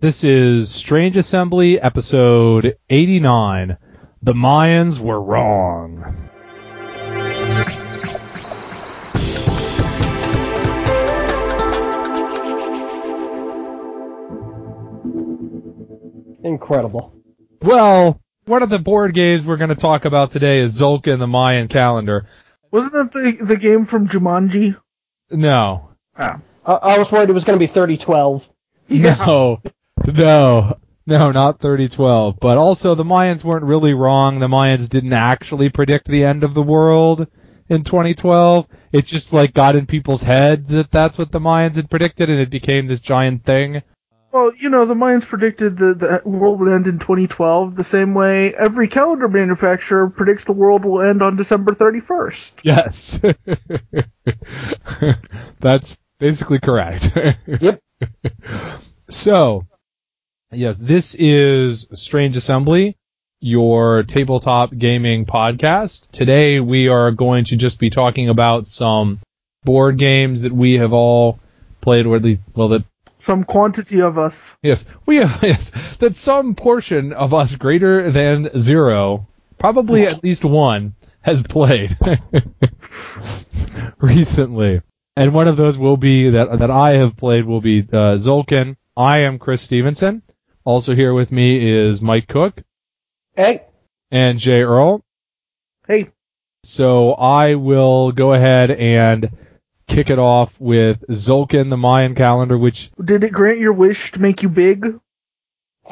This is Strange Assembly, episode 89. The Mayans were wrong. Incredible. Well, one of the board games we're going to talk about today is Tzolk'in the Mayan calendar. Wasn't that the the game from Jumanji? No. Ah. I, I was worried it was going to be 3012. No. No. No, not 3012. But also, the Mayans weren't really wrong. The Mayans didn't actually predict the end of the world in 2012. It just, like, got in people's heads that that's what the Mayans had predicted, and it became this giant thing. Well, you know, the Mayans predicted that the world would end in 2012 the same way every calendar manufacturer predicts the world will end on December 31st. Yes. That's basically correct. Yep. So, yes, this is Strange Assembly, your tabletop gaming podcast. Today we are going to just be talking about some board games that we have all played, or at least, well, that Some quantity of us. Yes, we yes that some portion of us greater than zero, probably at least one, has played recently, and one of those will be that that I have played will be uh, Tzolk'in. I am Chris Stevenson. Also here with me is Mike Cook Hey, and Jay Earl. Hey, So I will go ahead and kick it off with Tzolk'in, the Mayan calendar, which did it grant your wish to make you big?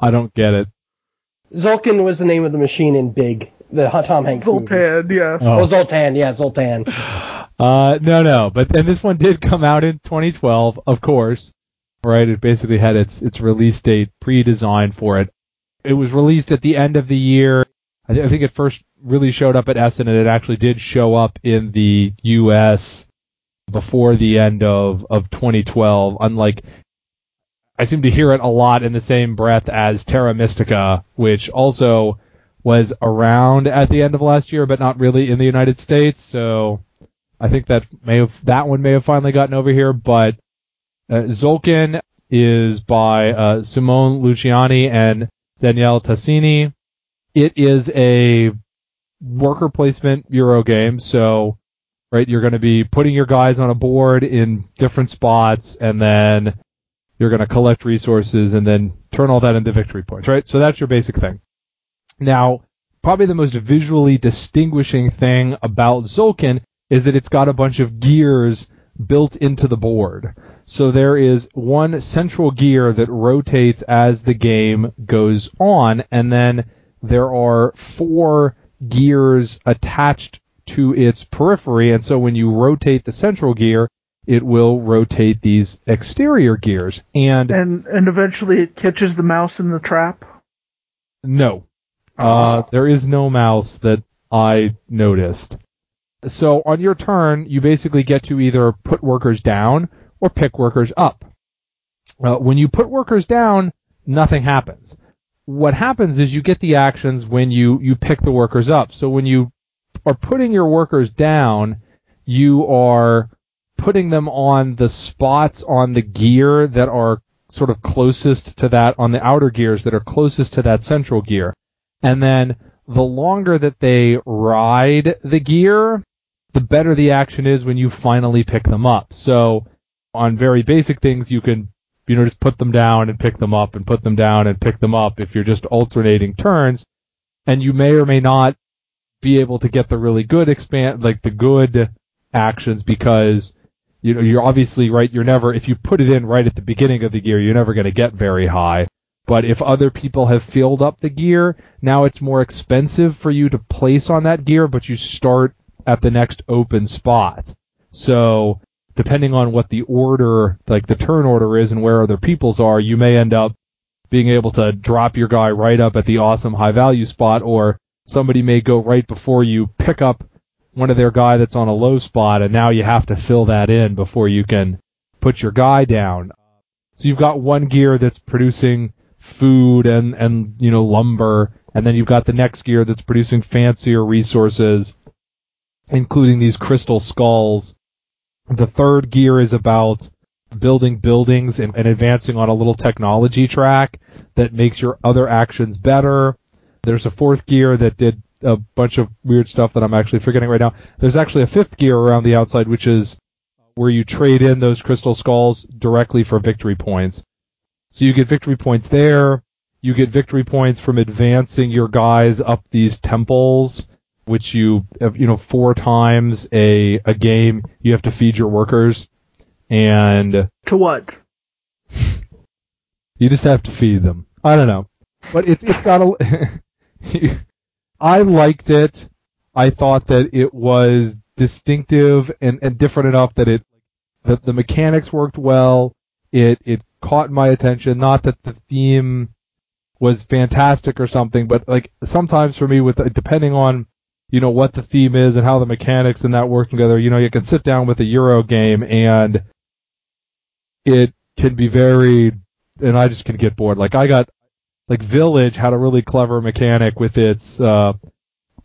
I don't get it. Zolkin was the name of the machine in Big, the Tom Hanks movie. Zoltan, yes. Oh. oh, Zoltan, yeah, Zoltan. Uh, no, no, but and this one did come out in 2012, of course. Right, it basically had its its release date pre-designed for it. It was released at the end of the year. I, th- I think it first really showed up at Essen, and it actually did show up in the U.S. before the end of of 2012. Unlike, I seem to hear it a lot in the same breath as Terra Mystica, which also was around at the end of last year, but not really in the United States. So I think that may have that one may have finally gotten over here, but uh, Tzolk'in is by uh, Simone Luciani and Daniele Tascini. It is a worker placement Euro game, so right, you're going to be putting your guys on a board in different spots, and then you're going to collect resources and then turn all that into victory points, right? So that's your basic thing. Now, probably the most visually distinguishing thing about Tzolk'in is that it's got a bunch of gears built into the board. So there is one central gear that rotates as the game goes on, and then there are four gears attached to its periphery, and so when you rotate the central gear, it will rotate these exterior gears. And And and eventually it catches the mouse in the trap. No. Uh, there is no mouse that I noticed. So on your turn, you basically get to either put workers down or pick workers up. Uh, when you put workers down, nothing happens. What happens is you get the actions when you, you pick the workers up. So when you are putting your workers down, you are putting them on the spots on the gear that are sort of closest to that, on the outer gears that are closest to that central gear. And then the longer that they ride the gear, the better the action is when you finally pick them up. So on very basic things, you can, you know, just put them down and pick them up and put them down and pick them up if you're just alternating turns. And you may or may not be able to get the really good expand, like the good actions because you know, you're obviously right. You're never, if you put it in right at the beginning of the gear, you're never going to get very high. But if other people have filled up the gear, now it's more expensive for you to place on that gear, but you start at the next open spot. So, depending on what the order, like the turn order is and where other people's are, you may end up being able to drop your guy right up at the awesome high value spot, or somebody may go right before you, pick up one of their guy that's on a low spot, and now you have to fill that in before you can put your guy down. So you've got one gear that's producing food and, and, you know, lumber, and then you've got the next gear that's producing fancier resources, including these crystal skulls. The third gear is about building buildings and, and advancing on a little technology track that makes your other actions better. There's a fourth gear that did a bunch of weird stuff that I'm actually forgetting right now. There's actually a fifth gear around the outside, which is where you trade in those crystal skulls directly for victory points. So you get victory points there. You get victory points from advancing your guys up these temples, which you, you know, four times a, a game, you have to feed your workers. And To what? you just have to feed them. I don't know. But it's, it's got a, I liked it. I thought that it was distinctive and, and different enough that it, that the mechanics worked well. It, it caught my attention. Not that the theme was fantastic or something, but like sometimes for me with, depending on, you know, what the theme is and how the mechanics and that work together, you know, you can sit down with a Euro game and it can be very, and I just can get bored. Like I got, like Village had a really clever mechanic with its, uh,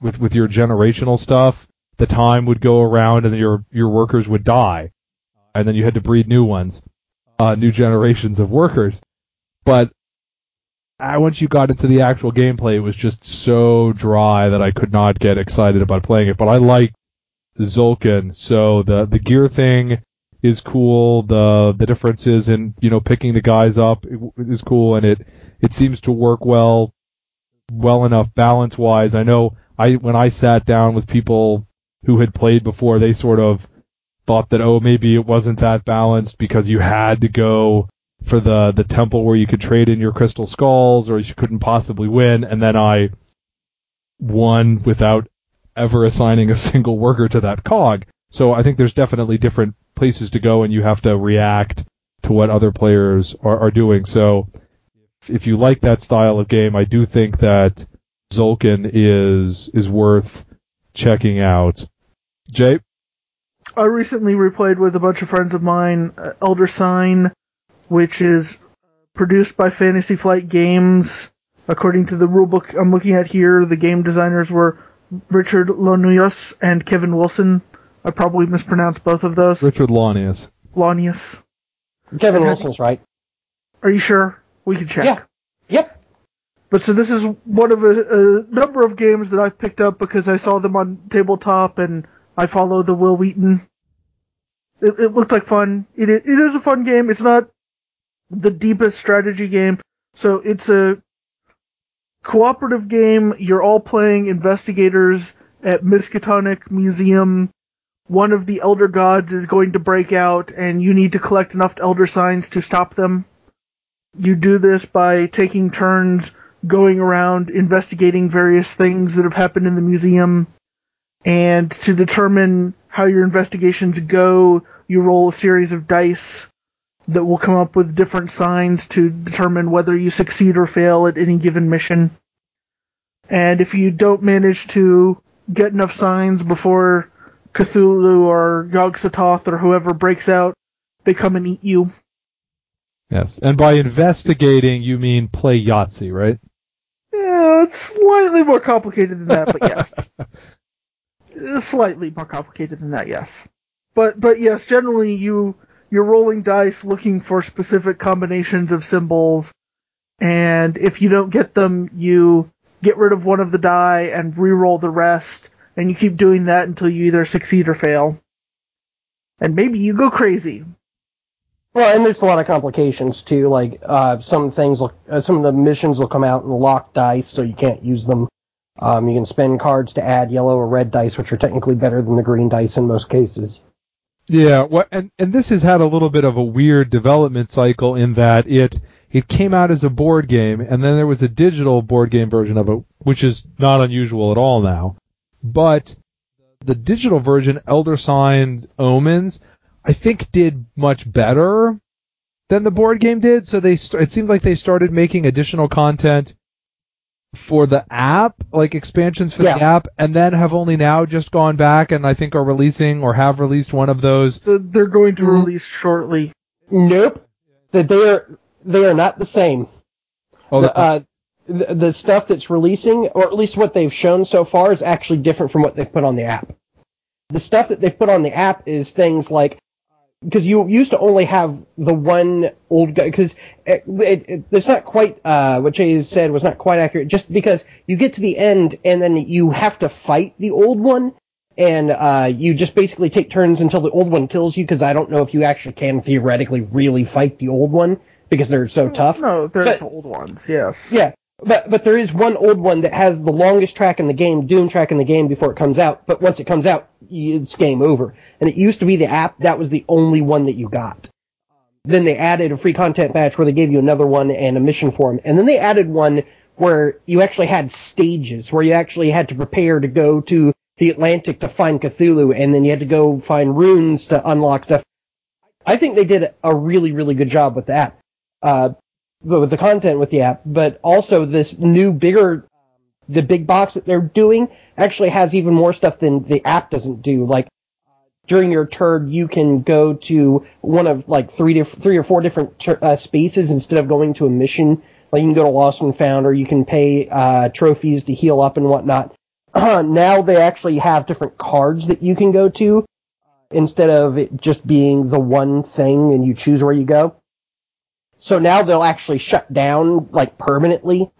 with, with your generational stuff. The time would go around and your, your workers would die. And then you had to breed new ones, uh, new generations of workers. But I, once you got into the actual gameplay, it was just so dry that I could not get excited about playing it. But I liked Tzolk'in, so the, the gear thing, is cool. The the differences in you know picking the guys up is cool, and it it seems to work well well enough balance wise. I know I when I sat down with people who had played before, they sort of thought that oh maybe it wasn't that balanced because you had to go for the the temple where you could trade in your crystal skulls or you couldn't possibly win, and then I won without ever assigning a single worker to that cog. So I think there's definitely different places to go and you have to react to what other players are, are doing. So if you like that style of game, I do think that Tzolk'in is is worth checking out. Jay? I recently replayed with a bunch of friends of mine uh, Elder Sign, which is produced by Fantasy Flight Games. According to the rulebook I'm looking at here, the game designers were Richard Launius and Kevin Wilson. I probably mispronounced both of those. Richard Launius. Launius. Kevin Wilson's right. Are you sure? We can check. Yeah. Yep. But so this is one of a, a number of games that I've picked up because I saw them on tabletop and I follow the Wil Wheaton. It, it looked like fun. It, it is a fun game. It's not the deepest strategy game. So it's a cooperative game. You're all playing investigators at Miskatonic Museum. One of the Elder Gods is going to break out and you need to collect enough Elder Signs to stop them. You do this by taking turns going around investigating various things that have happened in the museum. And to determine how your investigations go, you roll a series of dice that will come up with different signs to determine whether you succeed or fail at any given mission. And if you don't manage to get enough signs before Cthulhu or Sothoth or whoever breaks out, they come and eat you. Yes. And by investigating, you mean play Yahtzee, right? Yeah, it's slightly more complicated than that, but yes. Slightly more complicated than that, yes. But but yes, generally you you're rolling dice looking for specific combinations of symbols, and if you don't get them, you get rid of one of the die and re-roll the rest, and you keep doing that until you either succeed or fail. And maybe you go crazy. Well, and there's a lot of complications too. Like uh, some things, will, uh, some of the missions will come out in locked dice, so you can't use them. Um, you can spend cards to add yellow or red dice, which are technically better than the green dice in most cases. Yeah, well, and and this has had a little bit of a weird development cycle in that it it came out as a board game, and then there was a digital board game version of it, which is not unusual at all now. But the digital version, Elder Signs Omens, I think did much better than the board game did. So they st- it seemed like they started making additional content for the app, like expansions for Yeah. the app, and then have only now just gone back and I think are releasing or have released one of those. They're going to Mhm. release shortly. Nope. That they are they are not the same. Oh, the, uh, the, the stuff that's releasing, or at least what they've shown so far, is actually different from what they've put on the app. The stuff that they've put on the app is things like because you used to only have the one old guy because it, it, it, it's not quite uh, what Jay said was not quite accurate. Just because you get to the end and then you have to fight the old one, and uh, you just basically take turns until the old one kills you. Because I don't know if you actually can theoretically really fight the old one because they're so tough. No, they're But- the old ones. Yes. Yeah, but but there is one old one that has the longest track in the game, Doom track in the game before it comes out. But once it comes out, it's game over. And it used to be the app that was the only one that you got. Then they added a free content patch where they gave you another one and a mission form, and then they added one where you actually had stages where you actually had to prepare to go to the Atlantic to find Cthulhu, and then you had to go find runes to unlock stuff. I think they did a really really good job with that. Uh, with the content with the app, but also this new bigger, the big box that they're doing actually has even more stuff than the app doesn't do. Like during your turn, you can go to one of like three diff- three or four different tur- uh, spaces instead of going to a mission. Like you can go to Lost and Found, or you can pay uh, trophies to heal up and whatnot. now they actually have different cards that you can go to instead of it just being the one thing and you choose where you go. So now they'll actually shut down like permanently.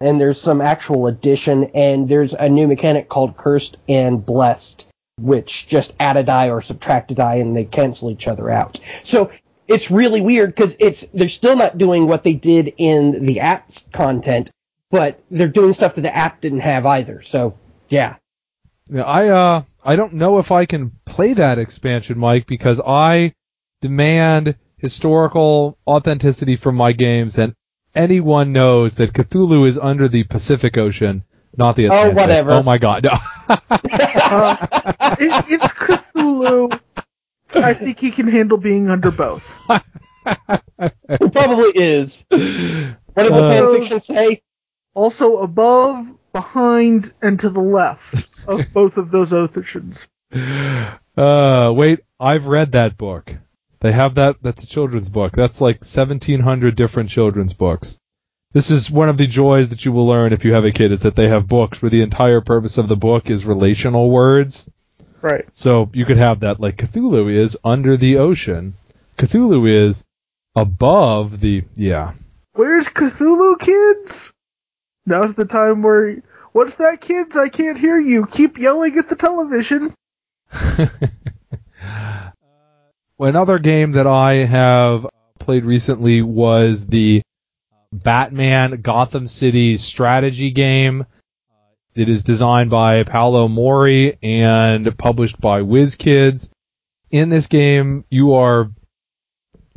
And there's some actual addition and there's a new mechanic called Cursed and Blessed, which just add a die or subtract a die and they cancel each other out. So it's really weird because it's, they're still not doing what they did in the app's content, but they're doing stuff that the app didn't have either. So yeah. Yeah, I uh I don't know if I can play that expansion, Mike, because I demand historical authenticity from my games, and anyone knows that Cthulhu is under the Pacific Ocean, not the Atlantic. Oh, whatever. Oh my God! Uh, it, it's Cthulhu. I think he can handle being under both. It probably is. What did the Uh, fanfiction say? Also above, behind, and to the left of both of those oceans. uh, wait, I've read that book. They have that. That's a children's book. That's like 1,700 different children's books. This is one of the joys that you will learn if you have a kid is that they have books where the entire purpose of the book is relational words. Right. So you could have that like Cthulhu is under the ocean. Cthulhu is above the yeah. Where's Cthulhu, kids? Now's the time where. What's that, kids? I can't hear you. Keep yelling at the television. Another game that I have played recently was the Batman Gotham City strategy game. It is designed by Paolo Mori and published by WizKids. In this game, you are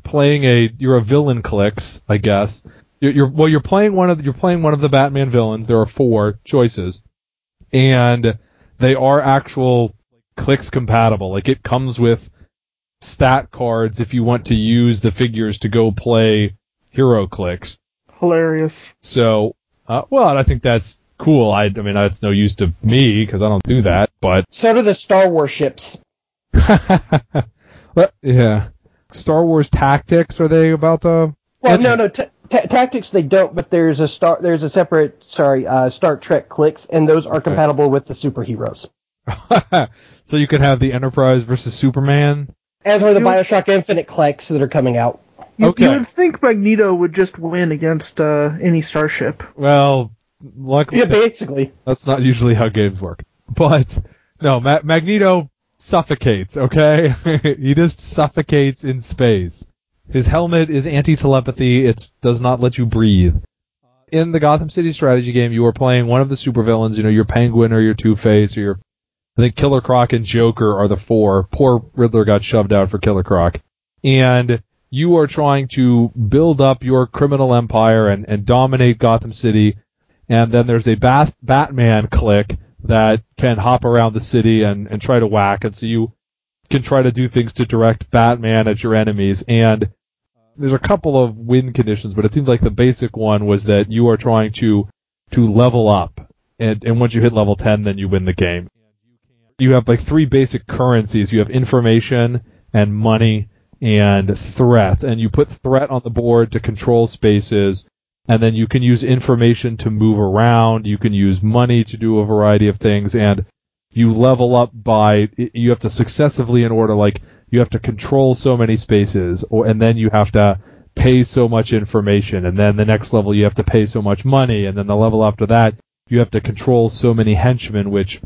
playing a you're a villain clicks, I guess. You're, you're well, you're playing one of the, you're playing one of the Batman villains. There are four choices, and they are actual clicks compatible. Like it comes with stat cards if you want to use the figures to go play HeroClix. Hilarious. So, uh, well, I think that's cool. I, I mean, that's no use to me because I don't do that, but, So do the Star Wars ships. but yeah. Star Wars Tactics, are they about the? Well, no, no, t- ta tactics they don't, but there's a star, there's a separate, sorry, uh, Star Trek clicks, and those are compatible with the superheroes. so you could have the Enterprise versus Superman. As are the You- Bioshock Infinite clicks that are coming out. You, Okay. you would think Magneto would just win against uh, any starship. Well, luckily Yeah, basically. That's not usually how games work. But no, Ma- Magneto suffocates. Okay, he just suffocates in space. His helmet is anti-telepathy. It does not let you breathe. In the Gotham City strategy game, you are playing one of the supervillains. You know, your Penguin or your Two Face or your I think Killer Croc and Joker are the four. Poor Riddler got shoved out for Killer Croc. And you are trying to build up your criminal empire and, and dominate Gotham City. And then there's a Bat- Batman clique that can hop around the city and, and try to whack. And so you can try to do things to direct Batman at your enemies. And there's a couple of win conditions, but it seems like the basic one was that you are trying to, to level up. And, and once you hit level 10, then you win the game. You have like three basic currencies. You have information and money and threat. And you put threat on the board to control spaces and then you can use information to move around. You can use money to do a variety of things, and you level up by you have to successively in order like you have to control so many spaces or and then you have to pay so much information and then the next level you have to pay so much money and then the level after that you have to control so many henchmen which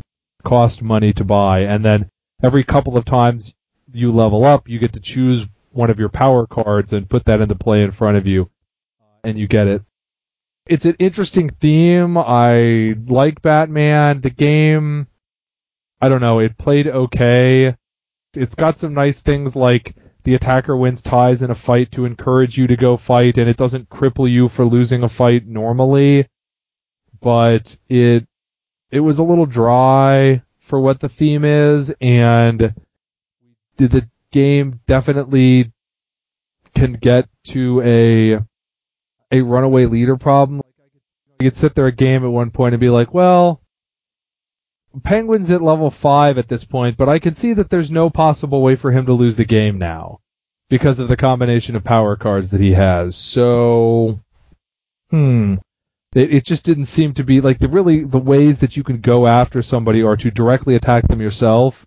cost money to buy and then every couple of times you level up you get to choose one of your power cards and put that into play in front of you uh, and you get it it's an interesting theme i like batman the game I don't know, it played okay. It's got some nice things like the attacker wins ties in a fight to encourage you to go fight, and it doesn't cripple you for losing a fight normally. But it it was a little dry for what the theme is, and the game definitely can get to a a runaway leader problem. You could sit there a game at one point and be like, well, Penguin's at level 5 at this point, but I can see that there's no possible way for him to lose the game now because of the combination of power cards that he has. So, hmm. It, it just didn't seem to be like the really the ways that you can go after somebody are to directly attack them yourself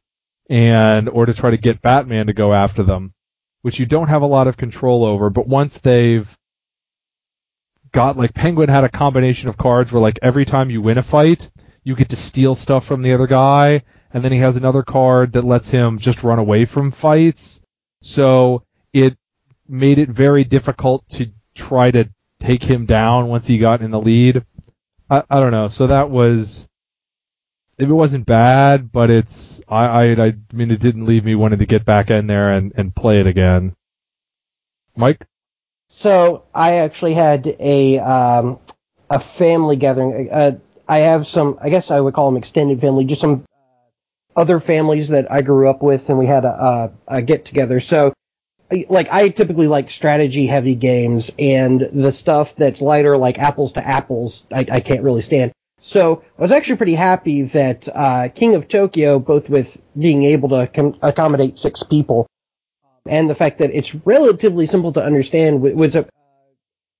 and or to try to get Batman to go after them, which you don't have a lot of control over, but once they've got like Penguin had a combination of cards where like every time you win a fight, you get to steal stuff from the other guy, and then he has another card that lets him just run away from fights. So it made it very difficult to try to take him down once he got in the lead. I, I don't know. So that was if it wasn't bad, but it's I, I I mean it didn't leave me wanting to get back in there and, and play it again. Mike? So I actually had a um, a family gathering. Uh, I have some, I guess I would call them extended family, just some other families that I grew up with, and we had a, a, a get together. So, like, I typically like strategy heavy games, and the stuff that's lighter, like apples to apples, I, I can't really stand. So I was actually pretty happy that uh, King of Tokyo, both with being able to com- accommodate six people, um, and the fact that it's relatively simple to understand, was a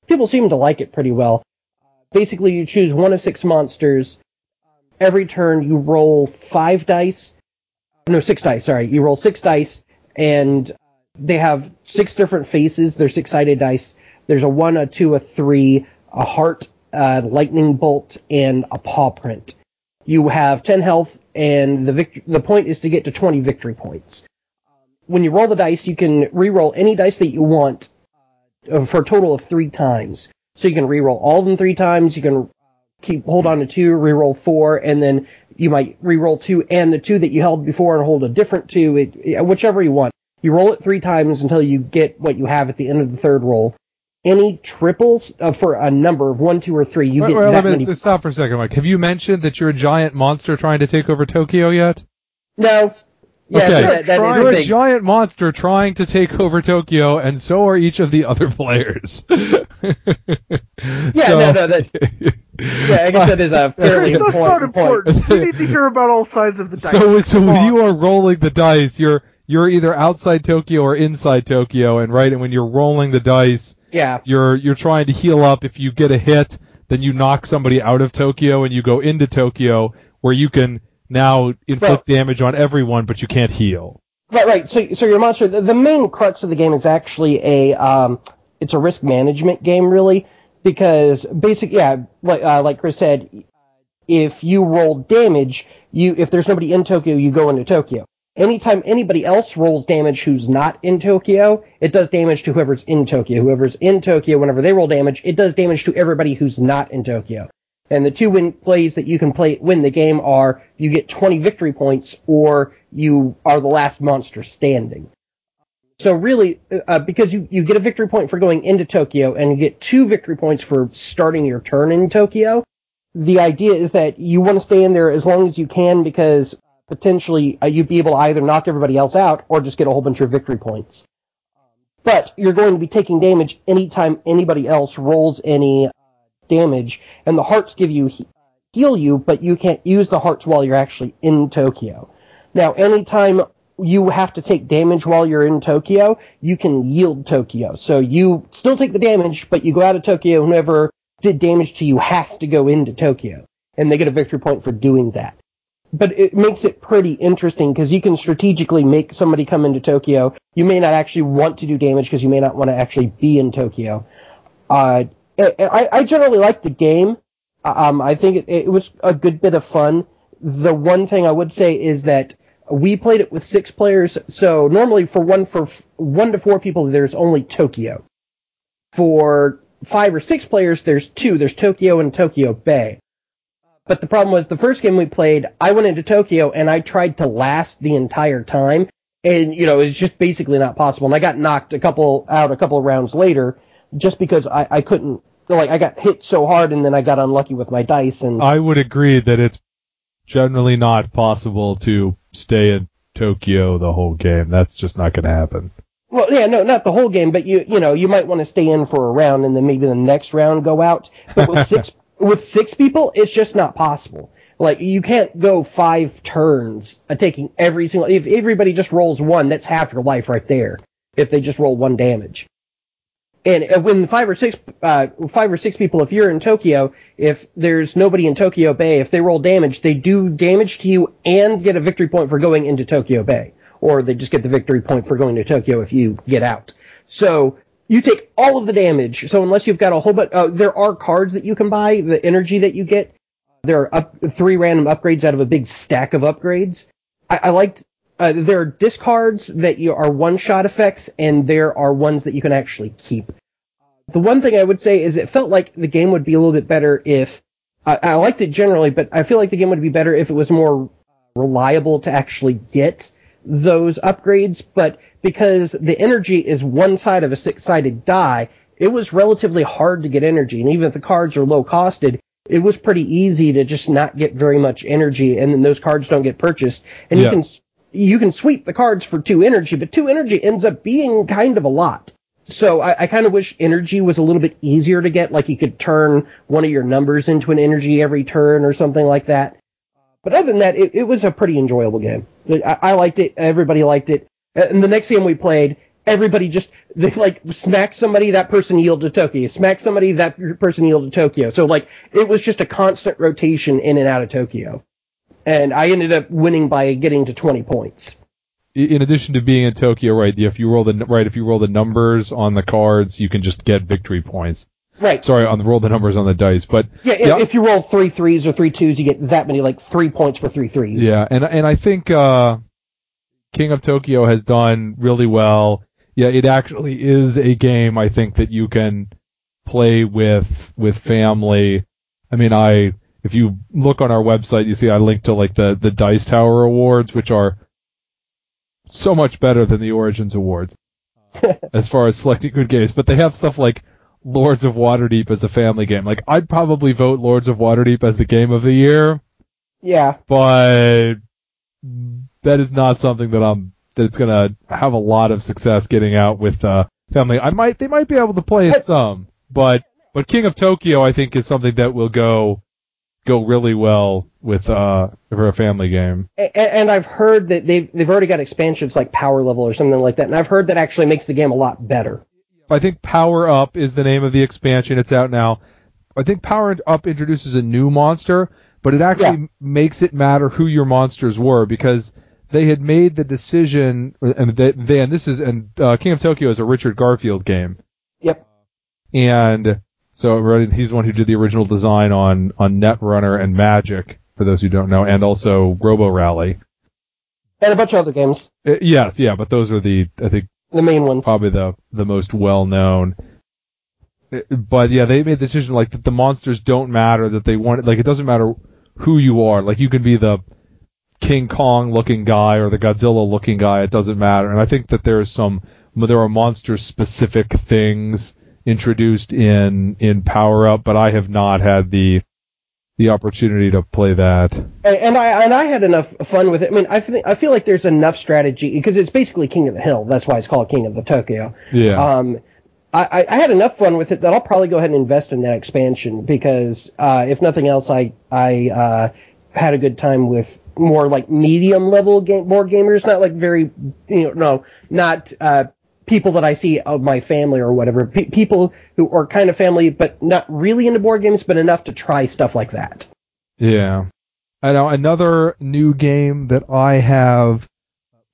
people seem to like it pretty well uh, basically you choose one of six monsters. Um, every turn you roll five dice. No, six dice, sorry. You roll six dice and uh, they have six different faces. They're six sided dice. There's a one, a two, a three, a heart, a lightning bolt, and a paw print. You have 10 health and the vict- the point is to get to 20 victory points. When you roll the dice, you can re-roll any dice that you want uh, for a total of three times. So you can re-roll all of them three times. You can keep hold on to two, re-roll four, and then you might re-roll two and the two that you held before and hold a different two, it, whichever you want. You roll it three times until you get what you have at the end of the third roll. Any triples uh, for a number of one, two, or three, you wait, get wait, that many. many. Stop for a second, Mike. Have you mentioned that you're a giant monster trying to take over Tokyo yet? No. Yeah, okay. that, that You're a big. giant monster trying to take over Tokyo, and so are each of the other players. Yeah, no, no, that, yeah, I guess that is a fairly That's not important point. we need to hear about all sides of the dice. So, so when you are rolling the dice, you're you're either outside Tokyo or inside Tokyo, and right, and when you're rolling the dice, Yeah, you're you're trying to heal up. If you get a hit, then you knock somebody out of Tokyo, and you go into Tokyo, where you can now inflict damage on everyone, but you can't heal. Right, right. So, so your monster, the, the main crux of the game is actually a, um, it's a risk management game, really, because basic, yeah, like, uh, like Chris said, if you roll damage, you, if there's nobody in Tokyo, you go into Tokyo. Anytime anybody else rolls damage who's not in Tokyo, it does damage to whoever's in Tokyo. Whoever's in Tokyo, whenever they roll damage, it does damage to everybody who's not in Tokyo. And the two win plays that you can play win the game are you get 20 victory points or you are the last monster standing. So really, uh, because you, you get a victory point for going into Tokyo and you get two victory points for starting your turn in Tokyo, the idea is that you want to stay in there as long as you can because potentially uh, you'd be able to either knock everybody else out or just get a whole bunch of victory points. But you're going to be taking damage anytime anybody else rolls any uh, damage, and the hearts give you heal you, but you can't use the hearts while you're actually in Tokyo. Now, anytime you have to take damage while you're in Tokyo, you can yield Tokyo. So you still take the damage, but you go out of Tokyo. Whoever did damage to you has to go into Tokyo, and they get a victory point for doing that. But it makes it pretty interesting because you can strategically make somebody come into Tokyo. You may not actually want to do damage because you may not want to actually be in Tokyo. Uh, I, I generally like the game. Um, I think it, it was a good bit of fun. The one thing I would say is that we played it with six players. So normally for one for one to four people, there's only Tokyo. For five or six players, there's two. There's Tokyo and Tokyo Bay. But the problem was the first game we played, I went into Tokyo and I tried to last the entire time. And, you know, it's just basically not possible. And I got knocked a couple out a couple of rounds later just because I, I couldn't, like, I got hit so hard and then I got unlucky with my dice and. I would agree that it's generally not possible to stay in Tokyo the whole game. That's just not going to happen. Well, yeah, no, not the whole game, but you, you know, you might want to stay in for a round and then maybe the next round go out. But with six, with six people, it's just not possible. Like you can't go five turns taking every single. If everybody just rolls one, that's half your life right there. If they just roll one damage. And when five or six, uh, five or six people, if you're in Tokyo, if there's nobody in Tokyo Bay, if they roll damage, they do damage to you and get a victory point for going into Tokyo Bay, or they just get the victory point for going to Tokyo if you get out. So you take all of the damage. So unless you've got a whole bunch, uh, there are cards that you can buy, the energy that you get. There are up, three random upgrades out of a big stack of upgrades. I, I liked, uh, there are discards that you are one shot effects and there are ones that you can actually keep. The one thing I would say is it felt like the game would be a little bit better if, I, I liked it generally, but I feel like the game would be better if it was more reliable to actually get those upgrades, but because the energy is one side of a six-sided die, it was relatively hard to get energy. And even if the cards are low costed, it was pretty easy to just not get very much energy, and then those cards don't get purchased. And yeah. you can you can sweep the cards for two energy, but two energy ends up being kind of a lot. So I, I kind of wish energy was a little bit easier to get, like you could turn one of your numbers into an energy every turn or something like that. But other than that, it, it was a pretty enjoyable game. I, I liked it. Everybody liked it. And the next game we played, everybody just they like smack somebody, that person yielded to Tokyo. Smack somebody, that person yielded to Tokyo. So like it was just a constant rotation in and out of Tokyo. And I ended up winning by getting to 20 points. In addition to being in Tokyo, right? If you roll the right, if you roll the numbers on the cards, you can just get victory points. Right. Sorry, on the roll the numbers on the dice, but yeah, yeah, if you roll three threes or three twos, you get that many, like three points for three threes. Yeah, and and I think uh, King of Tokyo has done really well. Yeah, it actually is a game I think that you can play with with family. I mean, I if you look on our website, you see I linked to like the the Dice Tower Awards, which are so much better than the Origins Awards as far as selecting good games. But they have stuff like Lords of Waterdeep as a family game. Like I'd probably vote Lords of Waterdeep as the game of the year. Yeah. But that is not something that I'm that it's gonna have a lot of success getting out with uh, family. I might they might be able to play it some, but but King of Tokyo I think is something that will go go really well with uh for a family game. And, and I've heard that they've they've already got expansions like Power Level or something like that, and I've heard that actually makes the game a lot better. I think Power Up is the name of the expansion. It's out now. I think Power Up introduces a new monster, but it actually yeah. makes it matter who your monsters were because they had made the decision, and they, they and this is and uh, King of Tokyo is a Richard Garfield game. Yep. And so he's the one who did the original design on on Netrunner and Magic, for those who don't know, and also Robo Rally. And a bunch of other games. Uh, yes, yeah, but those are the I think the main ones. Probably the the most well known. Uh, but yeah, they made the decision like that the monsters don't matter. That they want like it doesn't matter who you are. Like you can be the King Kong looking guy or the Godzilla looking guy. It doesn't matter. And I think that there's some there are monster specific things introduced in in Power Up, but I have not had the the opportunity to play that. And I and I had enough fun with it. I mean, I think I feel like there's enough strategy because it's basically King of the Hill. That's why it's called King of the Tokyo. Yeah. Um, I, I had enough fun with it that I'll probably go ahead and invest in that expansion because uh, if nothing else, I I uh, had a good time with more like medium level game, board gamers, not like very, you know, no, not, uh, people that I see of my family or whatever, P- people who are kind of family, but not really into board games, but enough to try stuff like that. Yeah. I know another new game that I have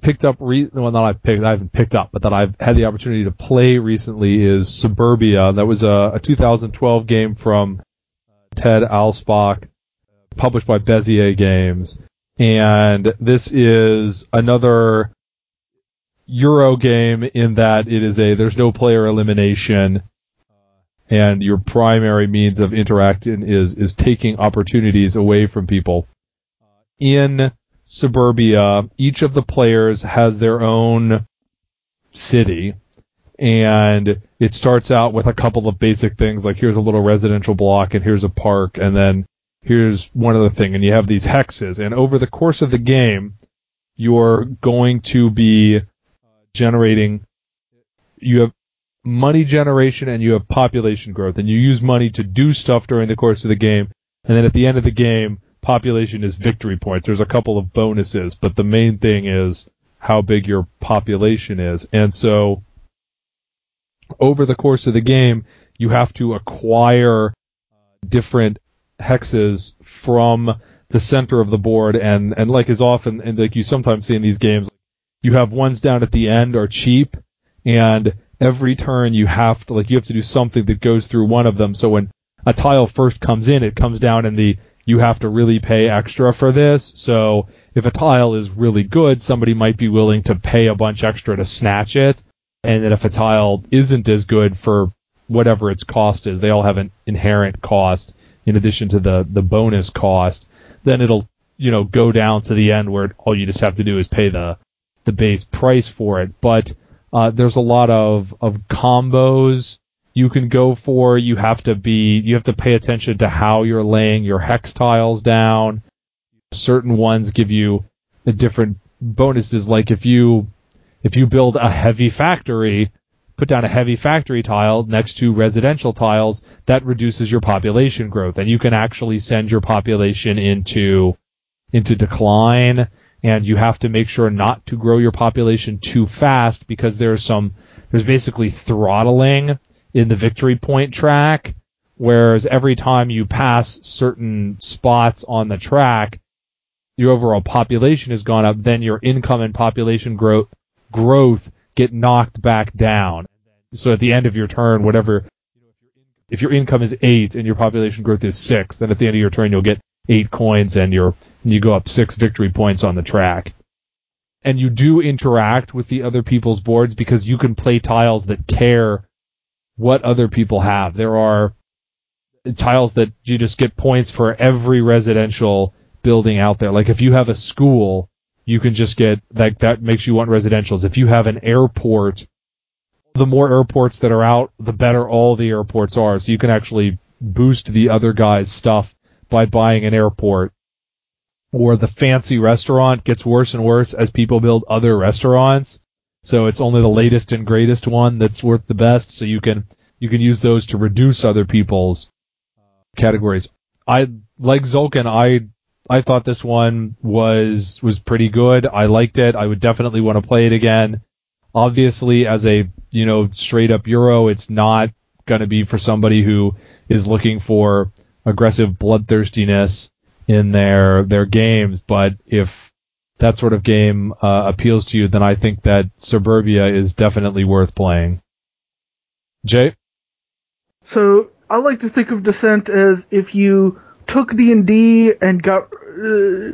picked up. Re- well, not I've picked. I haven't picked up, but that I've had the opportunity to play recently is Suburbia. That was a, a 2012 game from uh, Ted Alspach, published by Bezier Games, and this is another Euro game in that it is a there's no player elimination uh, and your primary means of interacting is is taking opportunities away from people. Uh, in Suburbia, each of the players has their own city, and it starts out with a couple of basic things like here's a little residential block and here's a park and then here's one other thing and you have these hexes and over the course of the game you're going to be generating you have money generation and you have population growth. And you use money to do stuff during the course of the game. And then at the end of the game population is victory points. There's a couple of bonuses but the main thing is how big your population is. And so over the course of the game you have to acquire different hexes from the center of the board. And and like is often and like you sometimes see in these games you have ones down at the end are cheap and every turn you have to like you have to do something that goes through one of them. So when a tile first comes in, it comes down in the you have to really pay extra for this. So if a tile is really good, somebody might be willing to pay a bunch extra to snatch it. And then if a tile isn't as good for whatever its cost is, they all have an inherent cost in addition to the, the bonus cost, then it'll, you know, go down to the end where all you just have to do is pay the, the base price for it. But uh, there's a lot of, of combos you can go for. You have to be, you have to pay attention to how you're laying your hex tiles down. Certain ones give you different bonuses. Like if you, if you build a heavy factory, put down a heavy factory tile next to residential tiles, that reduces your population growth and you can actually send your population into, into decline and you have to make sure not to grow your population too fast because there's some there's basically throttling in the victory point track whereas every time you pass certain spots on the track your overall population has gone up then your income and population growth growth get knocked back down. So at the end of your turn whatever if your income is 8 and your population growth is 6 then at the end of your turn you'll get 8 coins and your you go up six victory points on the track. And you do interact with the other people's boards because you can play tiles that care what other people have. There are tiles that you just get points for every residential building out there. Like if you have a school, you can just get like that makes you want residentials. If you have an airport, the more airports that are out, the better all the airports are. So you can actually boost the other guy's stuff by buying an airport or the fancy restaurant gets worse and worse as people build other restaurants. So it's only the latest and greatest one that's worth the best. So you can you can use those to reduce other people's uh, categories. I like Tzolk'in. I I thought this one was was pretty good. I liked it. I would definitely want to play it again. Obviously, as a you know straight up Euro, it's not going to be for somebody who is looking for aggressive bloodthirstiness in their their games. But if that sort of game uh, appeals to you, then I think that Suburbia is definitely worth playing. Jay. So I like to think of Descent as if you took D and D and got. Uh,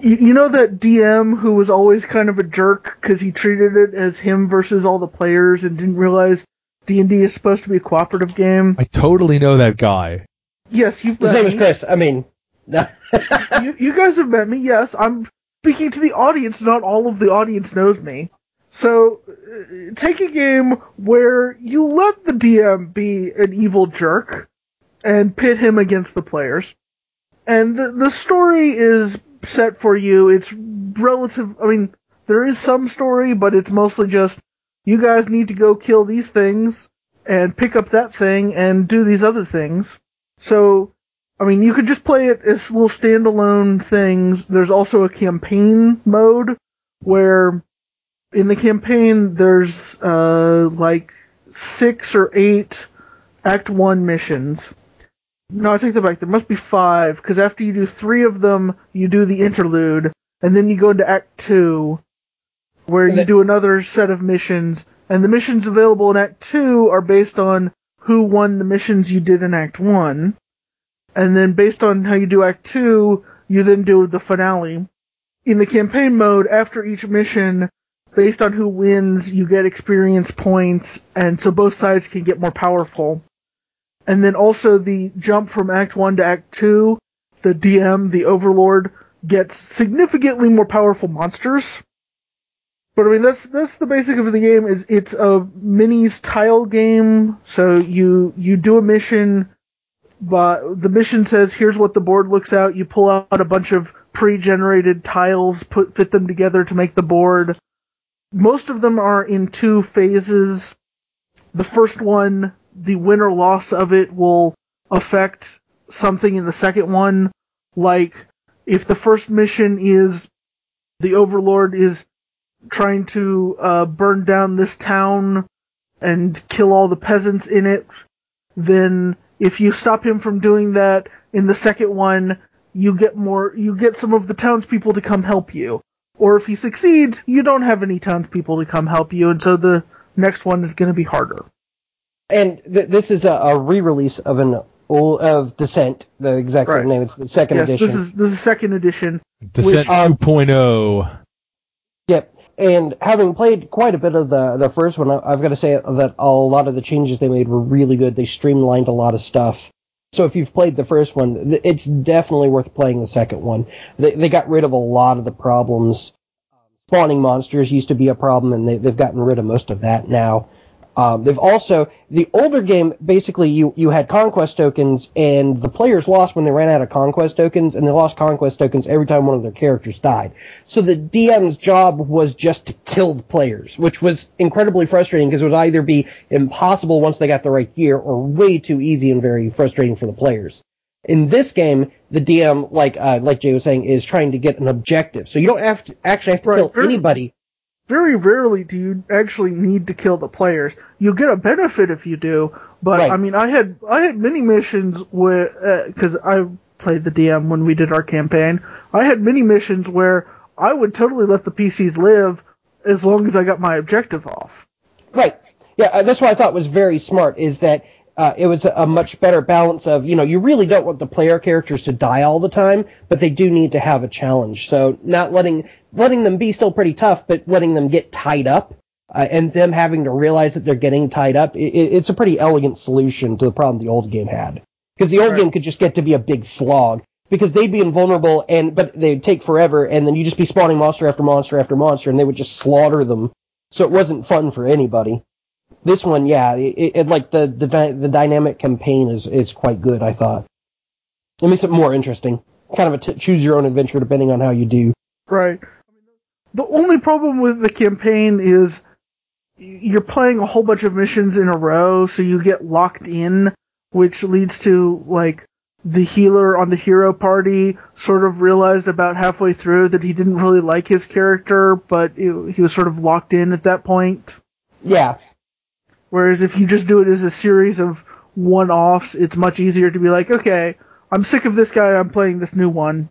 you, you know that DM who was always kind of a jerk because he treated it as him versus all the players and didn't realize D and D is supposed to be a cooperative game. I totally know that guy. Yes, you've His met name is. Chris. I mean, you, you guys have met me. Yes, I'm speaking to the audience. Not all of the audience knows me. So, uh, take a game where you let the DM be an evil jerk and pit him against the players. And the, the story is set for you. It's relative, I mean, there is some story, but it's mostly just, you guys need to go kill these things and pick up that thing and do these other things. So, I mean, you could just play it as little standalone things. There's also a campaign mode where in the campaign there's uh like six or eight act 1 missions No, I take that back. There must be five because after you do three of them, you do the interlude, and then you go into Act Two, where you do another set of missions. And the missions available in Act Two are based on who won the missions you did in Act One, and then based on how you do Act Two, you then do the finale. In the campaign mode, after each mission, based on who wins, you get experience points, and so both sides can get more powerful. And then also the jump from Act 1 to Act 2, the DM, the Overlord, gets significantly more powerful monsters. But I mean, that's, that's the basic of the game, is it's a minis tile game, so you, you do a mission, but the mission says, here's what the board looks out, you pull out a bunch of pre-generated tiles, put, fit them together to make the board. Most of them are in two phases. The first one, the win or loss of it will affect something in the second one. Like, if the first mission is the Overlord is trying to uh, burn down this town and kill all the peasants in it, then if you stop him from doing that in the second one, you get more, you get some of the townspeople to come help you. Or if he succeeds, you don't have any townspeople to come help you, and so the next one is going to be harder. And th- this is a, a re-release of an old, of Descent, the exact Right. same name. It's the second yes, edition. this is this is second edition. Descent Which, um, 2.0. And having played quite a bit of the the first one, I've got to say that a lot of the changes they made were really good. They streamlined a lot of stuff. So if you've played the first one, it's definitely worth playing the second one. They they got rid of a lot of the problems. Spawning monsters used to be a problem, and they, they've gotten rid of most of that now. Um, they've also the older game basically you you had conquest tokens and the players lost when they ran out of conquest tokens and they lost conquest tokens every time one of their characters died. So the DM's job was just to kill the players, which was incredibly frustrating because it would either be impossible once they got the right gear or way too easy and very frustrating for the players. In this game, the DM, like uh, like Jay was saying, is trying to get an objective. So you don't have to actually have to Right, kill anybody. Very rarely do you actually need to kill the players. You get a benefit if you do, but Right. I mean, I had I had many missions where because I played the DM when we did our campaign. I had many missions where I would totally let the PCs live as long as I got my objective off. Right. Yeah, uh, that's what I thought was very smart is that uh, it was a, much better balance of, you know, you really don't want the player characters to die all the time, but they do need to have a challenge. So not letting letting them be still pretty tough, but letting them get tied up uh, and them having to realize that they're getting tied up, i i- it's a pretty elegant solution to the problem the old game had. Because the old Right. game could just get to be a big slog. Because they'd be invulnerable and but they'd take forever, and then you'd just be spawning monster after monster after monster, and they would just slaughter them. So it wasn't fun for anybody. This one, yeah, it, it like the the the dynamic campaign is is quite good. I thought it makes it more interesting. Kind of a t- choose your own adventure depending on how you do. Right. The only problem with the campaign is you're playing a whole bunch of missions in a row, so you get locked in, which leads to like the healer on the hero party sort of realized about halfway through that he didn't really like his character, but it, he was sort of locked in at that point. Yeah, Whereas if you just do it as a series of one-offs, it's much easier to be like, okay, I'm sick of this guy, I'm playing this new one.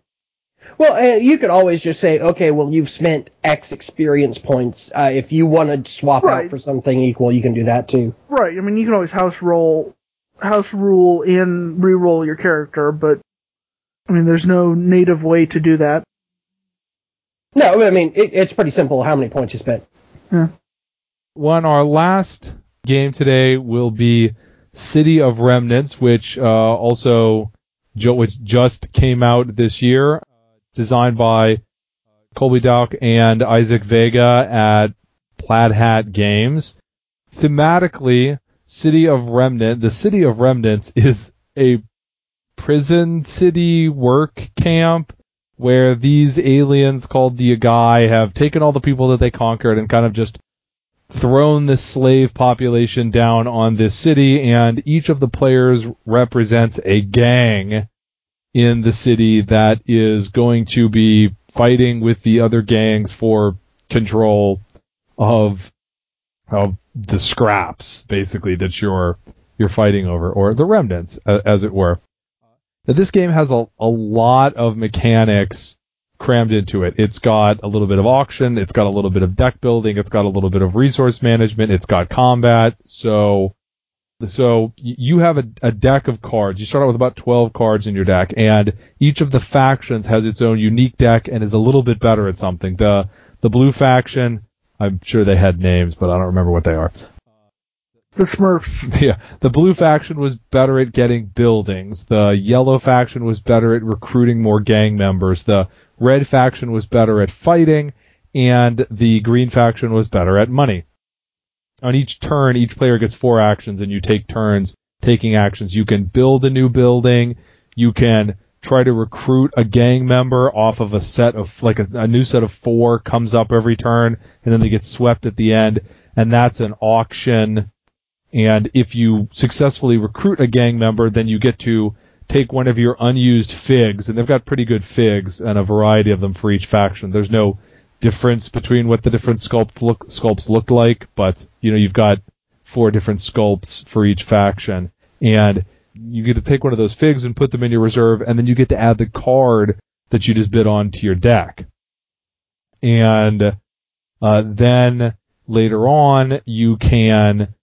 Well, uh, you could always just say, okay, well, you've spent X experience points. Uh, if you want to swap Right. out for something equal, you can do that too. Right. I mean, you can always house roll, house rule and re-roll your character, but I mean, there's no native way to do that. No, I mean, it, it's pretty simple how many points you spent. Yeah. One, our last game today will be City of Remnants, which uh, also which just came out this year, uh, designed by Colby Dauch and Isaac Vega at Plaid Hat Games. Thematically, City of Remnant, the City of Remnants is a prison city work camp where these aliens called the Yugai have taken all the people that they conquered and kind of just thrown the slave population down on this city, and each of the players represents a gang in the city that is going to be fighting with the other gangs for control of of the scraps, basically that you're you're fighting over, or the remnants, as it were. that this game has a, a lot of mechanics crammed into it. It's got a little bit of auction, it's got a little bit of deck building, it's got a little bit of resource management, it's got combat. So, so you have a, a deck of cards. You start out with about 12 cards in your deck, and each of the factions has its own unique deck and is a little bit better at something. The the blue faction, I'm sure they had names, but I don't remember what they are. The Smurfs. Yeah, the blue faction was better at getting buildings. The yellow faction was better at recruiting more gang members. The red faction was better at fighting, and the green faction was better at money. On each turn, each player gets four actions, and you take turns taking actions. You can build a new building. You can try to recruit a gang member off of a set of like a, a new set of four comes up every turn, and then they get swept at the end, and that's an auction and if you successfully recruit a gang member, then you get to take one of your unused figs, and they've got pretty good figs and a variety of them for each faction. There's no difference between what the different sculpt look, sculpts look like, but you know you've got four different sculpts for each faction, and you get to take one of those figs and put them in your reserve, and then you get to add the card that you just bid on to your deck. And uh, then later on, you can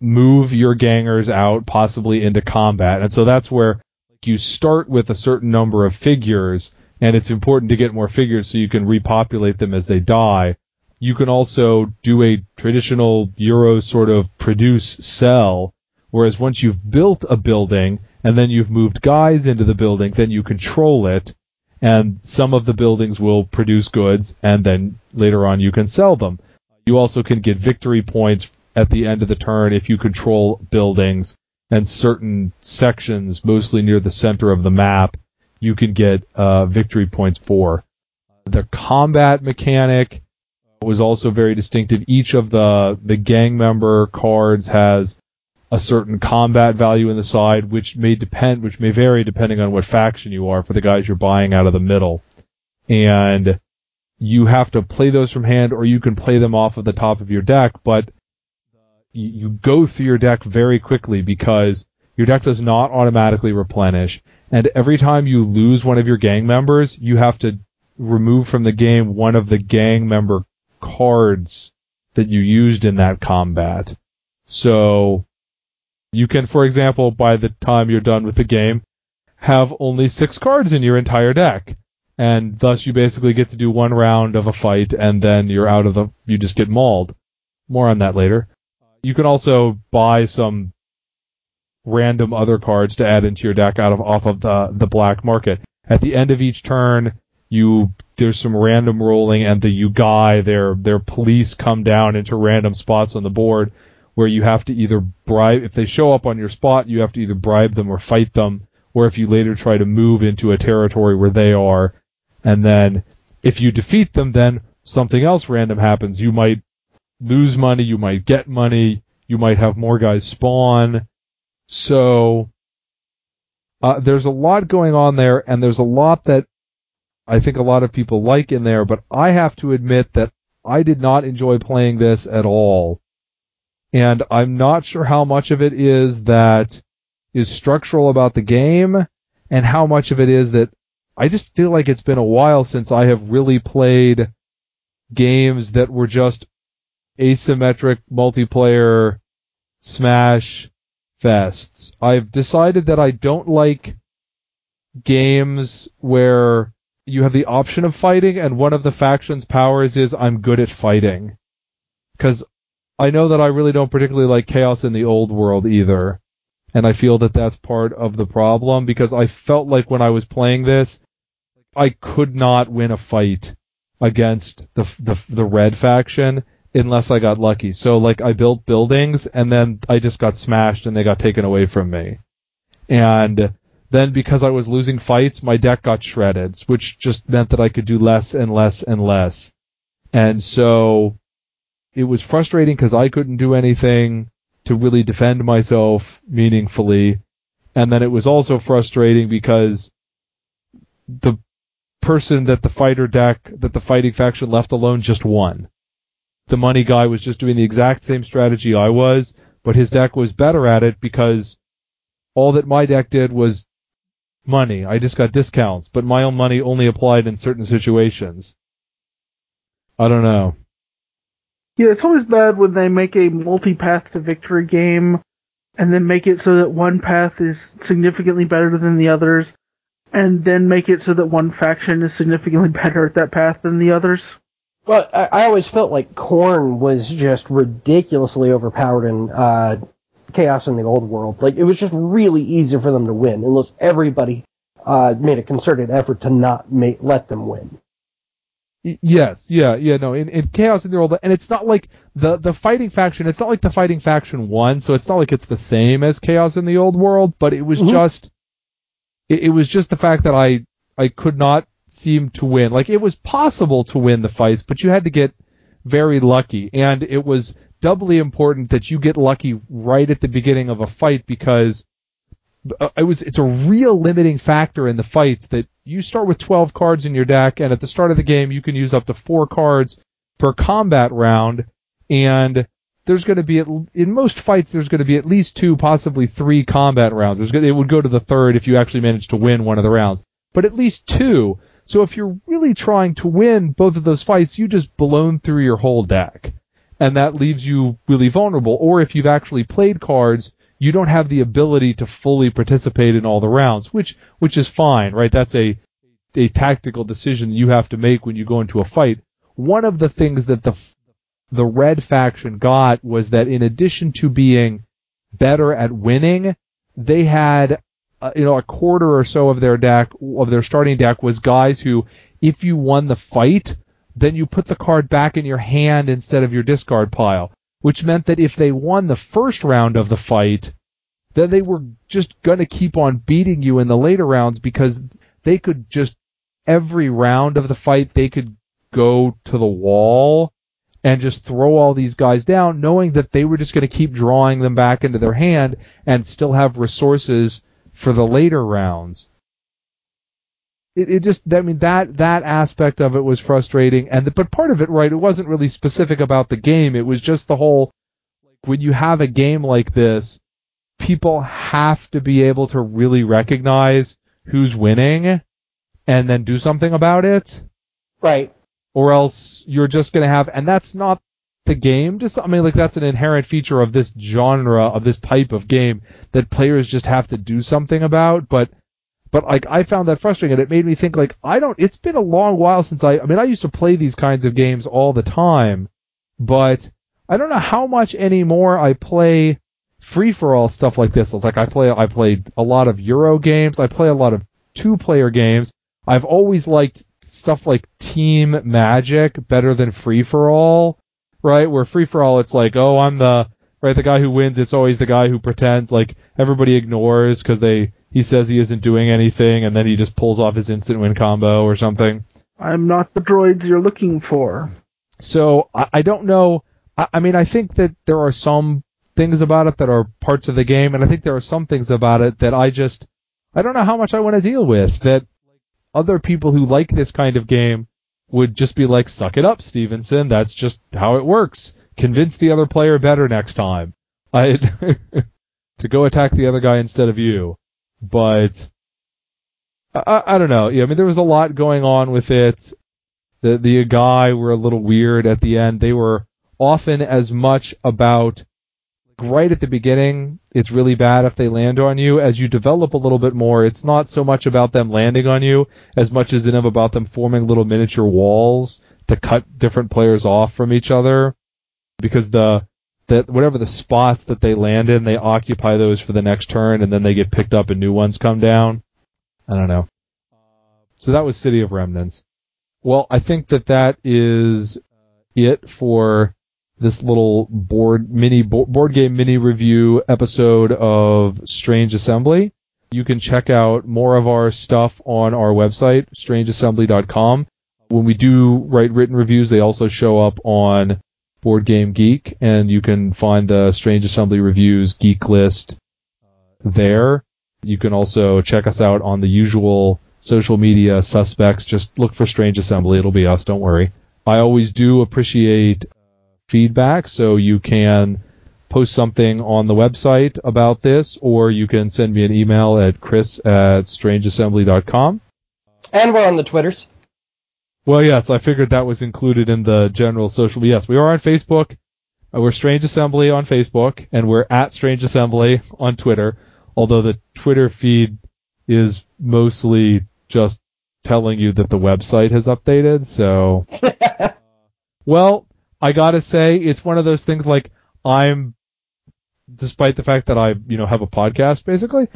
move your gangers out possibly into combat. And so that's where you start with a certain number of figures and it's important to get more figures so you can repopulate them as they die. You can also do a traditional Euro sort of produce sell, whereas once you've built a building and then you've moved guys into the building, then you control it and some of the buildings will produce goods and then later on you can sell them. You also can get victory points at the end of the turn if you control buildings and certain sections, mostly near the center of the map, you can get uh, victory points for. The combat mechanic was also very distinctive. Each of the the gang member cards has a certain combat value in the side, which may depend, which may vary depending on what faction you are for the guys you're buying out of the middle. And you have to play those from hand, or you can play them off of the top of your deck. But you, go through your deck very quickly because your deck does not automatically replenish, and every time you lose one of your gang members, you have to remove from the game one of the gang member cards that you used in that combat. So you can, for example, by the time you're done with the game, have only six cards in your entire deck. And thus you basically get to do one round of a fight and then you're out of the, you just get mauled. More on that later. You can also buy some random other cards to add into your deck out of off of the the black market. At the end of each turn, you there's some random rolling, and the Yugai their their police come down into random spots on the board where you have to either bribe if they show up on your spot, you have to either bribe them or fight them, or if you later try to move into a territory where they are, and then if you defeat them, then something else random happens. You might lose money, you might get money, you might have more guys spawn. So uh, there's a lot going on there, and there's a lot that I think a lot of people like in there, but I have to admit that I did not enjoy playing this at all. And I'm not sure how much of it is that is structural about the game and how much of it is that I just feel like it's been a while since I have really played games that were just asymmetric multiplayer smash fests. I've decided that I don't like games where you have the option of fighting and one of the faction's powers is I'm good at fighting. Cause I know that I really don't particularly like chaos in the old world either. And I feel that that's part of the problem because I felt like when I was playing this, I could not win a fight against the, the, the red faction unless I got lucky. So like I built buildings and then I just got smashed and they got taken away from me. And then because I was losing fights, my deck got shredded, which just meant that I could do less and less and less. And so it was frustrating because I couldn't do anything to really defend myself meaningfully. And then it was also frustrating because the person that the fighter deck, that the fighting faction left alone just won the money guy was just doing the exact same strategy I was, but his deck was better at it because all that my deck did was money. I just got discounts, but my own money only applied in certain situations. I don't know. Yeah, it's always bad when they make a multi-path to victory game and then make it so that one path is significantly better than the others and then make it so that one faction is significantly better at that path than the others. Well, I, I always felt like Khorne was just ridiculously overpowered in uh, Chaos in the Old World. Like it was just really easy for them to win, unless everybody uh, made a concerted effort to not make, let them win. Yes, yeah, yeah, no, in, in Chaos in the Old World, and it's not like the, the fighting faction, it's not like the fighting faction won, so it's not like it's the same as Chaos in the Old World, but it was mm-hmm. just, it, it was just the fact that I, I could not seem to win. Like it was possible to win the fights, but you had to get very lucky, and it was doubly important that you get lucky right at the beginning of a fight because uh, it was it's a real limiting factor in the fights that you start with 12 cards in your deck and at the start of the game you can use up to 4 cards per combat round. And there's going to be in most fights there's going to be at least two possibly three combat rounds. There's it would go to the third if you actually manage to win one of the rounds. But at least two so if you're really trying to win both of those fights you just blown through your whole deck and that leaves you really vulnerable or if you've actually played cards you don't have the ability to fully participate in all the rounds, which which is fine, right? That's a a tactical decision you have to make when you go into a fight. One of the things that the the red faction got was that in addition to being better at winning, they had uh, you know a quarter or so of their deck of their starting deck was guys who if you won the fight, then you put the card back in your hand instead of your discard pile which meant that if they won the first round of the fight, then they were just going to keep on beating you in the later rounds because they could just every round of the fight they could go to the wall and just throw all these guys down knowing that they were just going to keep drawing them back into their hand and still have resources for the later rounds. It, it just I mean that that aspect of it was frustrating and the, but part of it right it wasn't really specific about the game. It was just the whole like, when you have a game like this people have to be able to really recognize who's winning and then do something about it. Right. Or else you're just going to have and that's not the game just I mean like that's an inherent feature of this genre of this type of game that players just have to do something about but but like I found that frustrating and it made me think like I don't it's been a long while since I I mean I used to play these kinds of games all the time, but I don't know how much anymore I play free for all stuff like this. Like I play I played a lot of Euro games, I play a lot of two player games. I've always liked stuff like Team Magic better than free for all, right? Where free for all it's like, oh, I'm the right the guy who wins, it's always the guy who pretends like everybody ignores cuz they he says he isn't doing anything, and then he just pulls off his instant win combo or something. I'm not the droids you're looking for. So I, I don't know. I, I mean, I think that there are some things about it that are parts of the game, and I think there are some things about it that I just I don't know how much I want to deal with. That other people who like this kind of game would just be like, "Suck it up, Stevenson. That's just how it works. Convince the other player better next time." I to go attack the other guy instead of you but I, I don't know. Yeah, I mean, there was a lot going on with it. The the guy were a little weird at the end. They were often as much about right at the beginning. It's really bad if they land on you. As you develop a little bit more, it's not so much about them landing on you as much as it is about them forming little miniature walls to cut different players off from each other. Because the that whatever the spots that they land in, they occupy those for the next turn, and then they get picked up and new ones come down. I don't know. So that was City of Remnants. Well, I think that that is it for this little board mini board game mini review episode of Strange Assembly. You can check out more of our stuff on our website, strangeassembly.com. When we do write written reviews, they also show up on Board Game Geek, and you can find the Strange Assembly Reviews geek list uh, there. You can also check us out on the usual social media suspects. Just look for Strange Assembly. It'll be us. Don't worry. I always do appreciate feedback, so you can post something on the website about this, or you can send me an email at chris at strangeassembly.com. And we're on the Twitters. Well, yes, I figured that was included in the general social. Yes, we are on Facebook. Uh, we're Strange Assembly on Facebook, and we're at Strange Assembly on Twitter. Although the Twitter feed is mostly just telling you that the website has updated. So, well, I gotta say, it's one of those things like I'm, despite the fact that I, you know, have a podcast basically,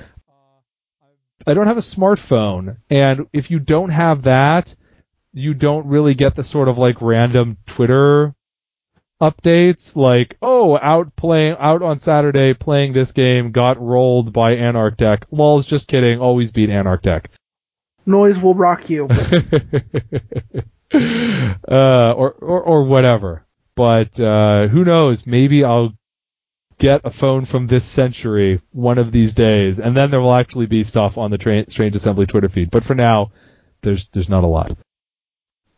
I don't have a smartphone. And if you don't have that, you don't really get the sort of like random Twitter updates like, oh, out playing, out on Saturday playing this game, got rolled by Anarch Deck. Lol's just kidding, always beat Anarch Deck. Noise will rock you. uh, or, or, or whatever. But, uh, who knows, maybe I'll get a phone from this century one of these days, and then there will actually be stuff on the tra- Strange Assembly Twitter feed. But for now, there's, there's not a lot.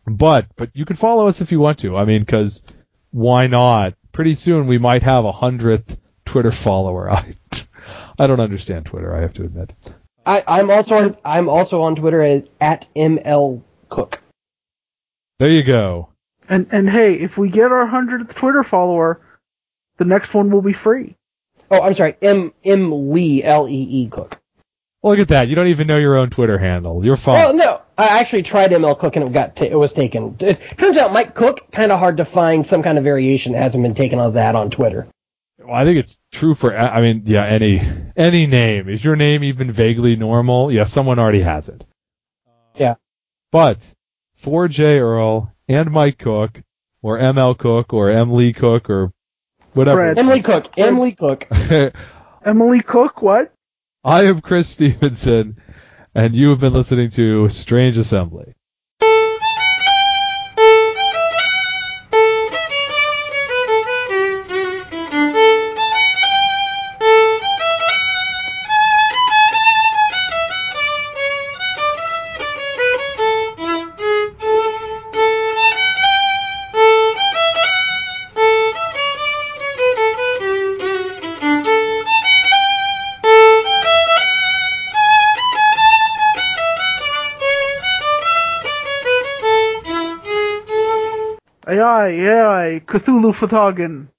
But, but you can follow us if you want to. I mean, cause why not? Pretty soon we might have a hundredth Twitter follower. I, I don't understand Twitter, I have to admit. I, I'm also on, I'm also on Twitter at, at ML Cook. There you go. And and hey, if we get our hundredth Twitter follower, the next one will be free. Oh, I'm sorry, M M Lee L E E Cook. Look at that. You don't even know your own Twitter handle. You're fine. Well, no, I actually tried ML Cook and it got ta- it was taken. It turns out Mike Cook kind of hard to find some kind of variation that hasn't been taken of that on Twitter. Well, I think it's true for, I mean, yeah, any, any name. Is your name even vaguely normal? Yeah, someone already has it. Yeah. But, for J. Earl and Mike Cook, or ML Cook, or Emily Cook, or whatever. Fred. Emily Cook, Emily Cook. Emily Cook, what? I am Chris Stevenson, and you have been listening to Strange Assembly. ord for dagen.